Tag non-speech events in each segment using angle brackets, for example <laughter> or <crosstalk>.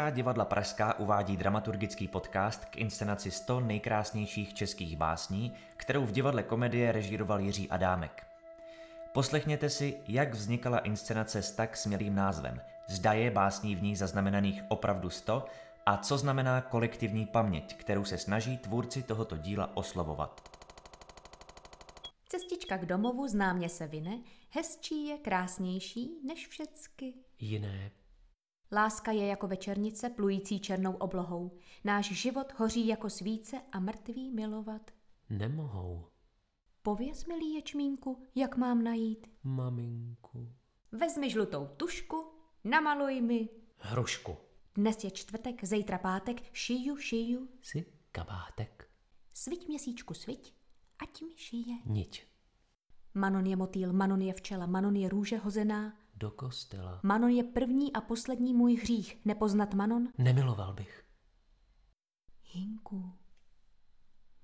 Česká divadla Pražská uvádí dramaturgický podcast k inscenaci 100 nejkrásnějších českých básní, kterou v divadle komedie režíroval Jiří Adámek. Poslechněte si, jak vznikala inscenace s tak smělým názvem. Zda je básní v ní zaznamenaných opravdu 100 a co znamená kolektivní paměť, kterou se snaží tvůrci tohoto díla oslovovat. Cestička k domovu známě se vine, hezčí je, krásnější než všecky. Jiné. Láska je jako večernice plující černou oblohou. Náš život hoří jako svíce a mrtví milovat. Nemohou. Pověz, milý ječmínku, jak mám najít. Maminku. Vezmi žlutou tušku, namaluj mi. Hrušku. Dnes je čtvrtek, zítra pátek, šiju, šiju. Si kabátek. Sviť měsíčku, sviť, ať mi šije. Niť. Manon je motýl, Manon je včela, Manon je růže hozená. Do kostela. Manon je první a poslední můj hřích. Nepoznat Manon? Nemiloval bych. Hinku,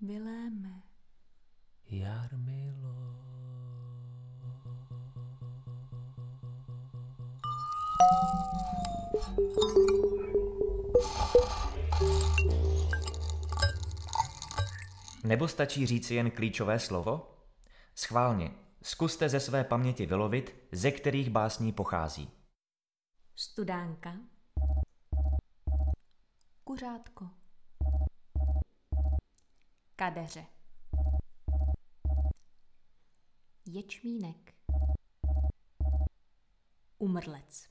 Viléme, Jarmilo. Nebo stačí říci jen klíčové slovo? Schválně, zkuste ze své paměti vylovit, ze kterých básní pochází. studánka, kuřátko, kadeře, ječmínek, umrlec,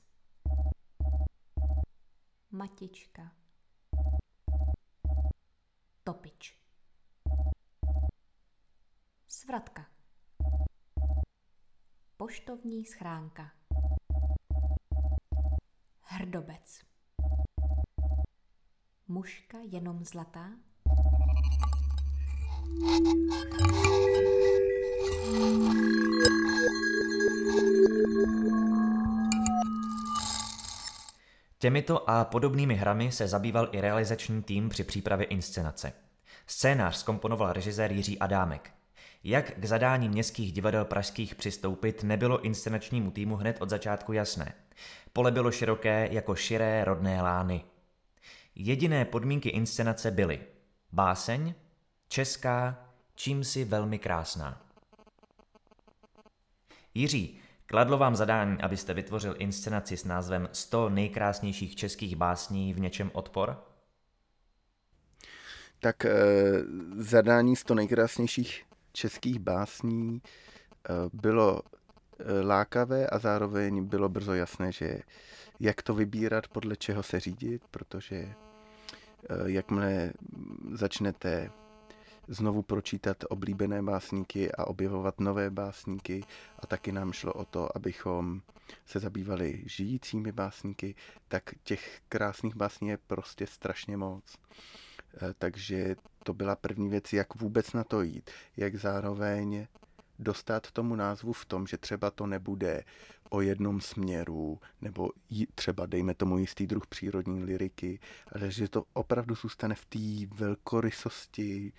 matička, topič, svratka, poštovní schránka, hrdobec, muška jenom zlatá, Těmito a podobnými hrami se zabýval i realizační tým při přípravě inscenace. Scénář skomponoval režisér Jiří Adámek. Jak k zadání městských divadel pražských přistoupit, nebylo inscenačnímu týmu hned od začátku jasné. Pole bylo široké jako širé rodné lány. Jediné podmínky inscenace byly báseň, česká, čím si velmi krásná. Jiří, kladlo vám zadání, abyste vytvořil inscenaci s názvem 100 nejkrásnějších českých básní v něčem odpor? Tak e, zadání 100 nejkrásnějších českých básní e, bylo e, lákavé a zároveň bylo brzo jasné, že jak to vybírat, podle čeho se řídit, protože e, jakmile začnete znovu pročítat oblíbené básníky a objevovat nové básníky a taky nám šlo o to, abychom se zabývali žijícími básníky, tak těch krásných básní je prostě strašně moc. Eh, Takže to byla první věc, jak vůbec na to jít, jak zároveň dostat tomu názvu v tom, že třeba to nebude o jednom směru, nebo třeba dejme tomu jistý druh přírodní liriky, ale že to opravdu zůstane v té velkorysosti,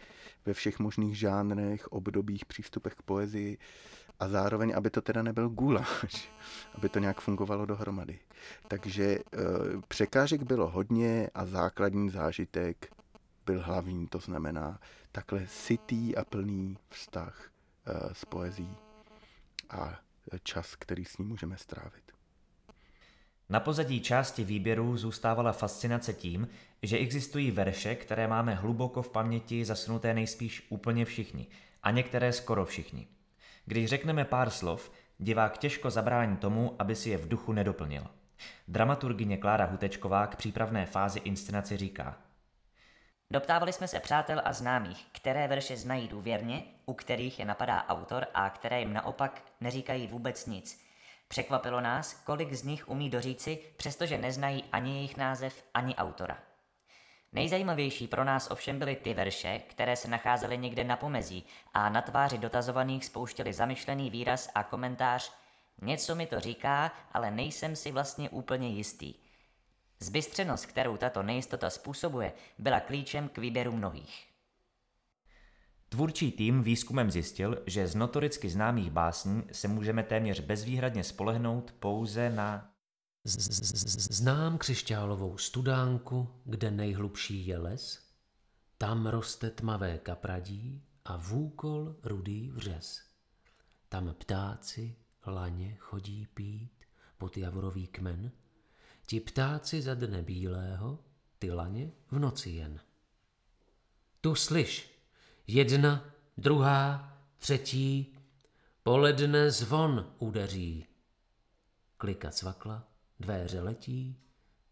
ve všech možných žánrech, obdobích, přístupech k poezii a zároveň, aby to teda nebyl guláš, <laughs> aby to nějak fungovalo dohromady. Takže e, překážek bylo hodně a základní zážitek byl hlavní, to znamená takhle sytý a plný vztah e, s poezí a čas, který s ní můžeme strávit. Na pozadí části výběrů zůstávala fascinace tím, že existují verše, které máme hluboko v paměti zasunuté nejspíš úplně všichni a některé skoro všichni. Když řekneme pár slov, divák těžko zabrání tomu, aby si je v duchu nedoplnil. Dramaturgině Klára Hutečková k přípravné fázi inscenace říká Doptávali jsme se přátel a známých, které verše znají důvěrně, u kterých je napadá autor a které jim naopak neříkají vůbec nic. Překvapilo nás, kolik z nich umí doříci, přestože neznají ani jejich název, ani autora. Nejzajímavější pro nás ovšem byly ty verše, které se nacházely někde na pomezí a na tváři dotazovaných spouštěli zamyšlený výraz a komentář Něco mi to říká, ale nejsem si vlastně úplně jistý. Zbystřenost, kterou tato nejistota způsobuje, byla klíčem k výběru mnohých. Tvůrčí tým výzkumem zjistil, že z notoricky známých básní se můžeme téměř bezvýhradně spolehnout pouze na Znám křišťálovou studánku, kde nejhlubší je les, tam roste tmavé kapradí a vůkol rudý vřez. Tam ptáci laně chodí pít pod javorový kmen, ti ptáci za dne bílého, ty laně v noci jen. Tu slyš, jedna, druhá, třetí, poledne zvon udeří. Klika cvakla, dveře letí,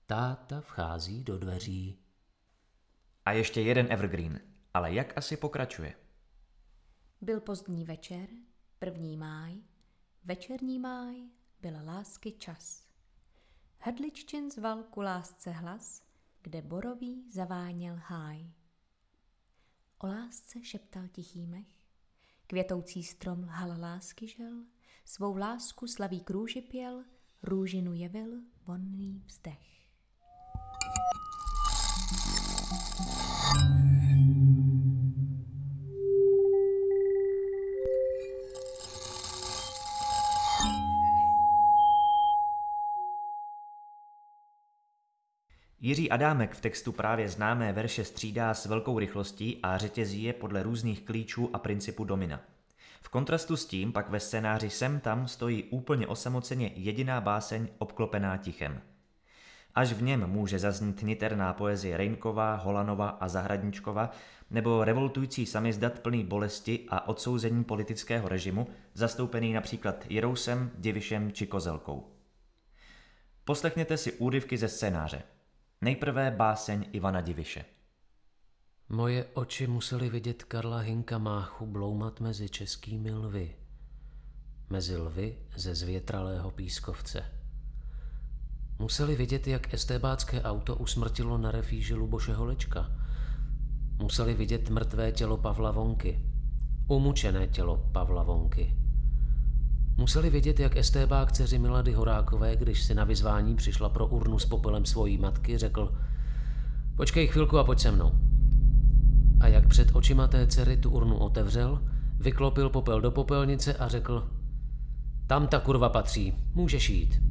táta vchází do dveří. A ještě jeden evergreen, ale jak asi pokračuje? Byl pozdní večer, první máj, večerní máj, byl lásky čas. Hrdliččin zval ku lásce hlas, kde borový zaváněl háj. O lásce šeptal tichý mech, květoucí strom lhal lásky žel, svou lásku slaví krůži pěl, růžinu jevil vonný vzdech. Jiří Adámek v textu právě známé verše střídá s velkou rychlostí a řetězí je podle různých klíčů a principu domina. V kontrastu s tím pak ve scénáři sem tam stojí úplně osamoceně jediná báseň obklopená tichem. Až v něm může zaznít niterná poezie Rejnková, Holanova a Zahradničkova, nebo revoltující samizdat plný bolesti a odsouzení politického režimu, zastoupený například Jirousem, Divišem či Kozelkou. Poslechněte si úryvky ze scénáře. Nejprve báseň Ivana Diviše. Moje oči musely vidět Karla Hinka Máchu bloumat mezi českými lvy. Mezi lvy ze zvětralého pískovce. Museli vidět, jak estébácké auto usmrtilo na refíži Luboše Holečka. Museli vidět mrtvé tělo Pavla Vonky. Umučené tělo Pavla Vonky. Museli vidět, jak estébák dceři Milady Horákové, když si na vyzvání přišla pro urnu s popelem svojí matky, řekl Počkej chvilku a pojď se mnou. A jak před očima té dcery tu urnu otevřel, vyklopil popel do popelnice a řekl Tam ta kurva patří, můžeš jít.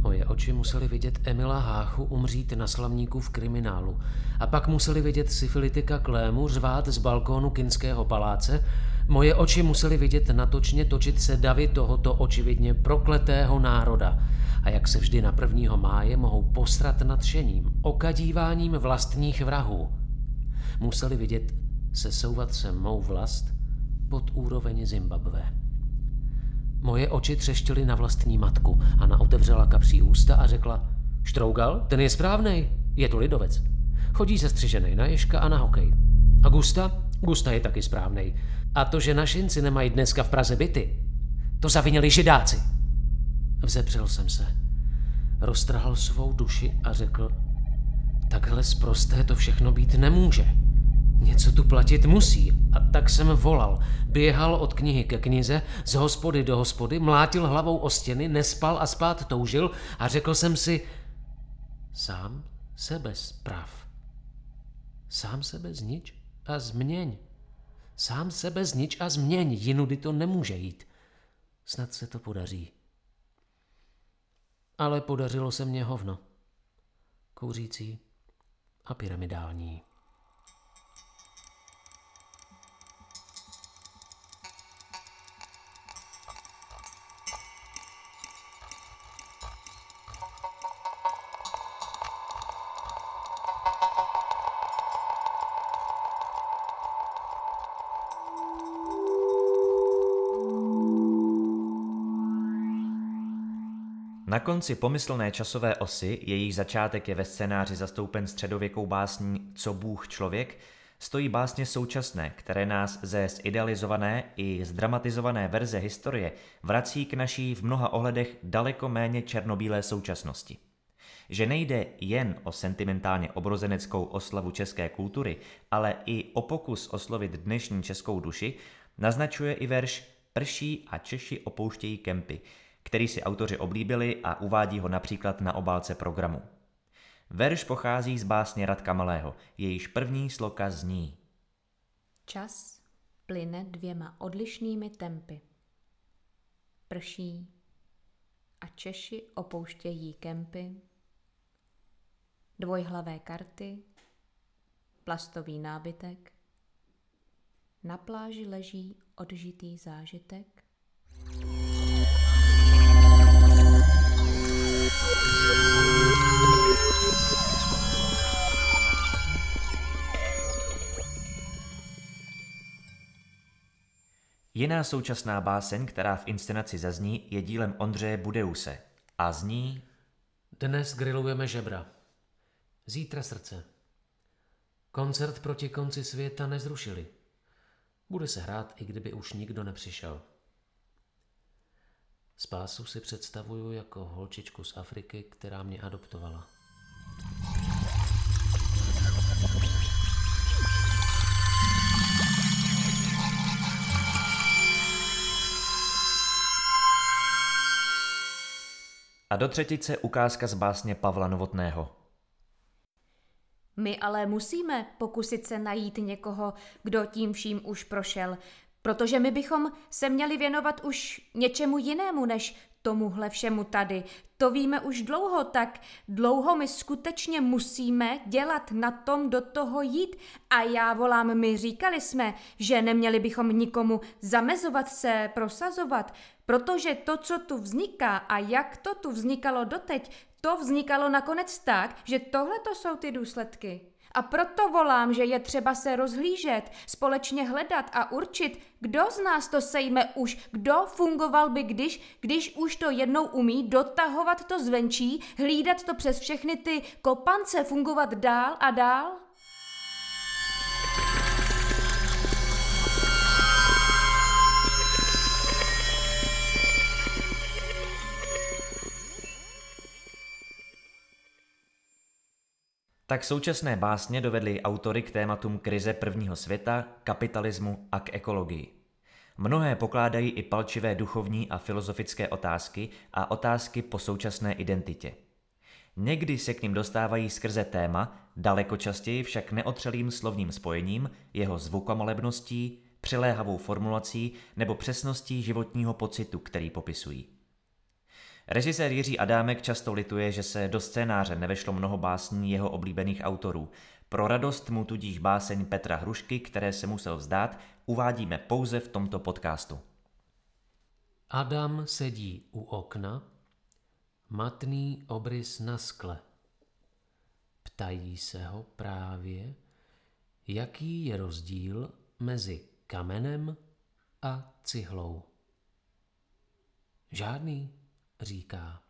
Moje oči museli vidět Emila Háchu umřít na slavníku v kriminálu a pak museli vidět syfilitika Klému řvát z balkónu Kinského paláce Moje oči musely vidět natočně točit se davy tohoto očividně prokletého národa a jak se vždy na 1. máje mohou postrat nadšením, okadíváním vlastních vrahů. Museli vidět sesouvat se mou vlast pod úroveň Zimbabwe. Moje oči třeštily na vlastní matku a na otevřela kapří ústa a řekla Štrougal, ten je správnej, je to lidovec. Chodí se střiženej na ježka a na hokej. A Gusta? Gusta je taky správnej. A to, že našinci nemají dneska v Praze byty, to zavinili židáci. Vzepřel jsem se. Roztrhal svou duši a řekl, takhle zprosté to všechno být nemůže. Něco tu platit musí. A tak jsem volal. Běhal od knihy ke knize, z hospody do hospody, mlátil hlavou o stěny, nespal a spát toužil a řekl jsem si, sám sebe zprav. Sám sebe znič a změň. Sám sebe znič a změň, jinudy to nemůže jít. Snad se to podaří. Ale podařilo se mně hovno. Kouřící a pyramidální. Na konci pomyslné časové osy, jejich začátek je ve scénáři zastoupen středověkou básní Co Bůh člověk, stojí básně současné, které nás ze zidealizované i zdramatizované verze historie vrací k naší v mnoha ohledech daleko méně černobílé současnosti. Že nejde jen o sentimentálně obrozeneckou oslavu české kultury, ale i o pokus oslovit dnešní českou duši, naznačuje i verš Prší a Češi opouštějí kempy, který si autoři oblíbili a uvádí ho například na obálce programu. Verš pochází z básně Radka Malého, jejíž první sloka zní. Čas plyne dvěma odlišnými tempy. Prší a Češi opouštějí kempy, dvojhlavé karty, plastový nábytek, na pláži leží odžitý zážitek. Jiná současná báseň, která v inscenaci zazní, je dílem Ondřeje Budeuse a zní Dnes grilujeme žebra. Zítra srdce. Koncert proti konci světa nezrušili. Bude se hrát, i kdyby už nikdo nepřišel. Spásu si představuju jako holčičku z Afriky, která mě adoptovala. A do třetice ukázka z básně Pavla Novotného. My ale musíme pokusit se najít někoho, kdo tím vším už prošel, protože my bychom se měli věnovat už něčemu jinému než tomuhle všemu tady. To víme už dlouho, tak dlouho my skutečně musíme dělat na tom do toho jít. A já volám, my říkali jsme, že neměli bychom nikomu zamezovat se, prosazovat, protože to, co tu vzniká a jak to tu vznikalo doteď, to vznikalo nakonec tak, že tohle to jsou ty důsledky. A proto volám, že je třeba se rozhlížet, společně hledat a určit, kdo z nás to sejme už, kdo fungoval by když, když už to jednou umí dotahovat to zvenčí, hlídat to přes všechny ty kopance, fungovat dál a dál. Tak současné básně dovedly autory k tématům krize prvního světa, kapitalismu a k ekologii. Mnohé pokládají i palčivé duchovní a filozofické otázky a otázky po současné identitě. Někdy se k ním dostávají skrze téma, daleko častěji však neotřelým slovním spojením, jeho zvukomolebností, přiléhavou formulací nebo přesností životního pocitu, který popisují. Režisér Jiří Adámek často lituje, že se do scénáře nevešlo mnoho básní jeho oblíbených autorů. Pro radost mu tudíž báseň Petra Hrušky, které se musel vzdát, uvádíme pouze v tomto podcastu. Adam sedí u okna, matný obrys na skle. Ptají se ho právě, jaký je rozdíl mezi kamenem a cihlou. Žádný říká.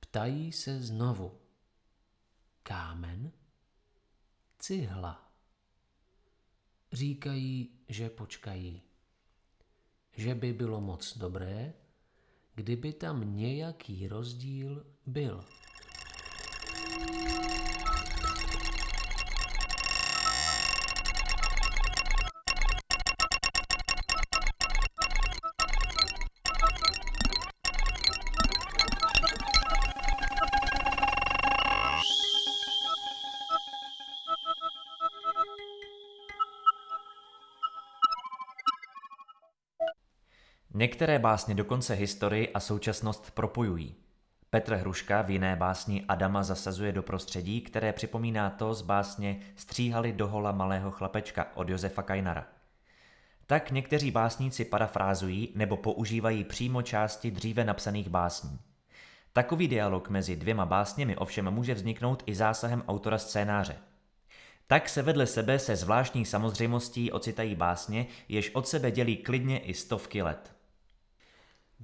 Ptají se znovu. Kámen? Cihla. Říkají, že počkají. Že by bylo moc dobré, kdyby tam nějaký rozdíl byl. Některé básně dokonce historii a současnost propojují. Petr Hruška v jiné básni Adama zasazuje do prostředí, které připomíná to z básně Stříhali do hola malého chlapečka od Josefa Kajnara. Tak někteří básníci parafrázují nebo používají přímo části dříve napsaných básní. Takový dialog mezi dvěma básněmi ovšem může vzniknout i zásahem autora scénáře. Tak se vedle sebe se zvláštní samozřejmostí ocitají básně, jež od sebe dělí klidně i stovky let.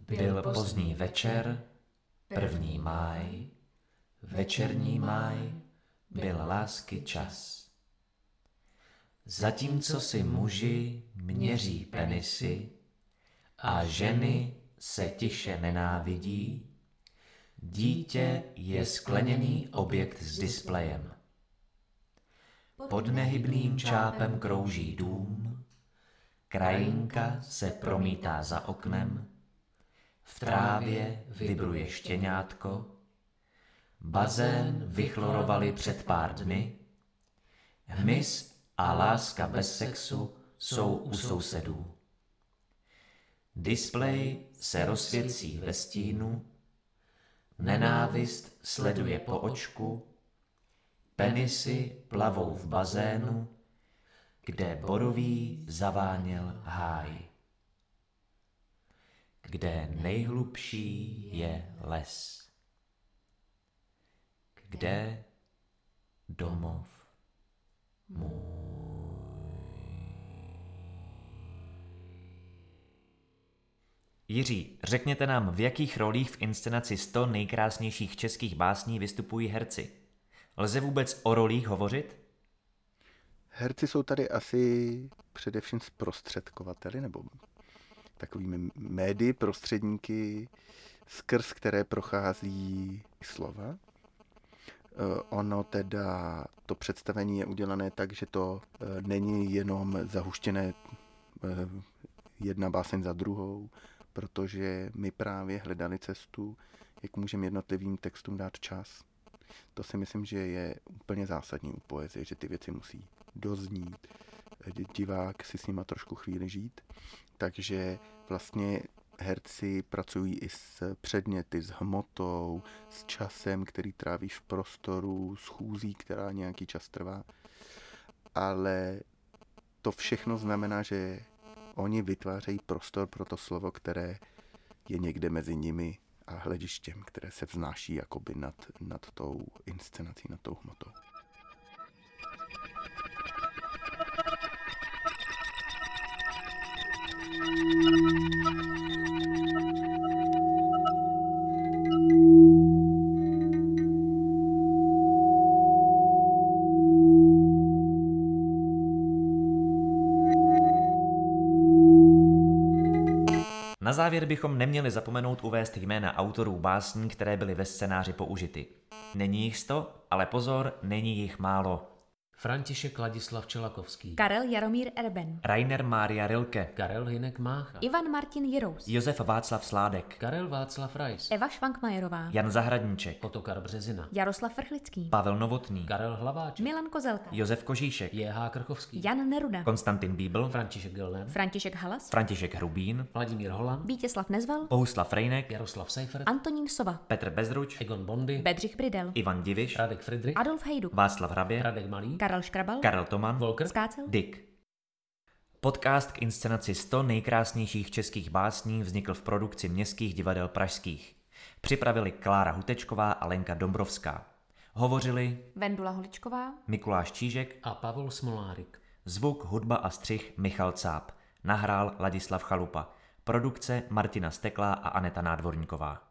Byl pozdní večer, první máj, večerní máj, byl lásky čas. Zatímco si muži měří penisy a ženy se tiše nenávidí, dítě je skleněný objekt s displejem. Pod nehybným čápem krouží dům, krajinka se promítá za oknem, v trávě vibruje štěňátko, bazén vychlorovali před pár dny, hmyz a láska bez sexu jsou u sousedů. Displej se rozsvěcí ve stínu, nenávist sleduje po očku, penisy plavou v bazénu, kde borový zaváněl háj, kde nejhlubší je les, kde domov Jiří, řekněte nám, v jakých rolích v inscenaci 100 nejkrásnějších českých básní vystupují herci. Lze vůbec o rolích hovořit? Herci jsou tady asi především zprostředkovateli nebo takovými médii, prostředníky, skrz které prochází slova. Eh, ono teda, to představení je udělané tak, že to eh, není jenom zahuštěné eh, jedna báseň za druhou, protože my právě hledali cestu, jak můžeme jednotlivým textům dát čas. To si myslím, že je úplně zásadní u poezie, že ty věci musí doznít, divák si s nima trošku chvíli žít. Takže vlastně herci pracují i s předměty, s hmotou, s časem, který tráví v prostoru, s chůzí, která nějaký čas trvá. Ale to všechno znamená, že oni vytvářejí prostor pro to slovo, které je někde mezi nimi a hledištěm, které se vznáší jakoby nad, nad tou inscenací, nad tou hmotou. Na závěr bychom neměli zapomenout uvést jména autorů básní, které byly ve scénáři použity. Není jich sto, ale pozor, není jich málo. František Ladislav Čelakovský, Karel Jaromír Erben, Rainer Mária Rilke, Karel Hinek Mácha, Ivan Martin Jirous, Josef Václav Sládek, Karel Václav Rais, Eva Švankmajerová, Jan Zahradníček, Otokar Březina, Jaroslav Frchlický, Pavel Novotný, Karel Hlaváček, Milan Kozelka, Josef Kožíšek, J.H. Krchovský, Jan Neruda, Konstantin Bíbl, František Gelner, František Halas, František Hrubín, Vladimír Holan, Vítězslav Nezval, Bohuslav Rejnek, Jaroslav Seifert, Antonín Sova, Petr Bezruč, Egon Bondy, Bedřich Bridel, Ivan Diviš, Radek Friedrich, Adolf Hejduk, Václav Hrabě, Radek Malý, Karel Škrabal, Karel Toman, Volker, Skácel, Dick. Podcast k inscenaci 100 nejkrásnějších českých básní vznikl v produkci Městských divadel pražských. Připravili Klára Hutečková a Lenka Dombrovská. Hovořili Vendula Holičková, Mikuláš Čížek, a Pavel Smolárik. zvuk, hudba a střih Michal Cáp. Nahrál Ladislav Chalupa. Produkce Martina Steklá a Aneta Nádvorníková.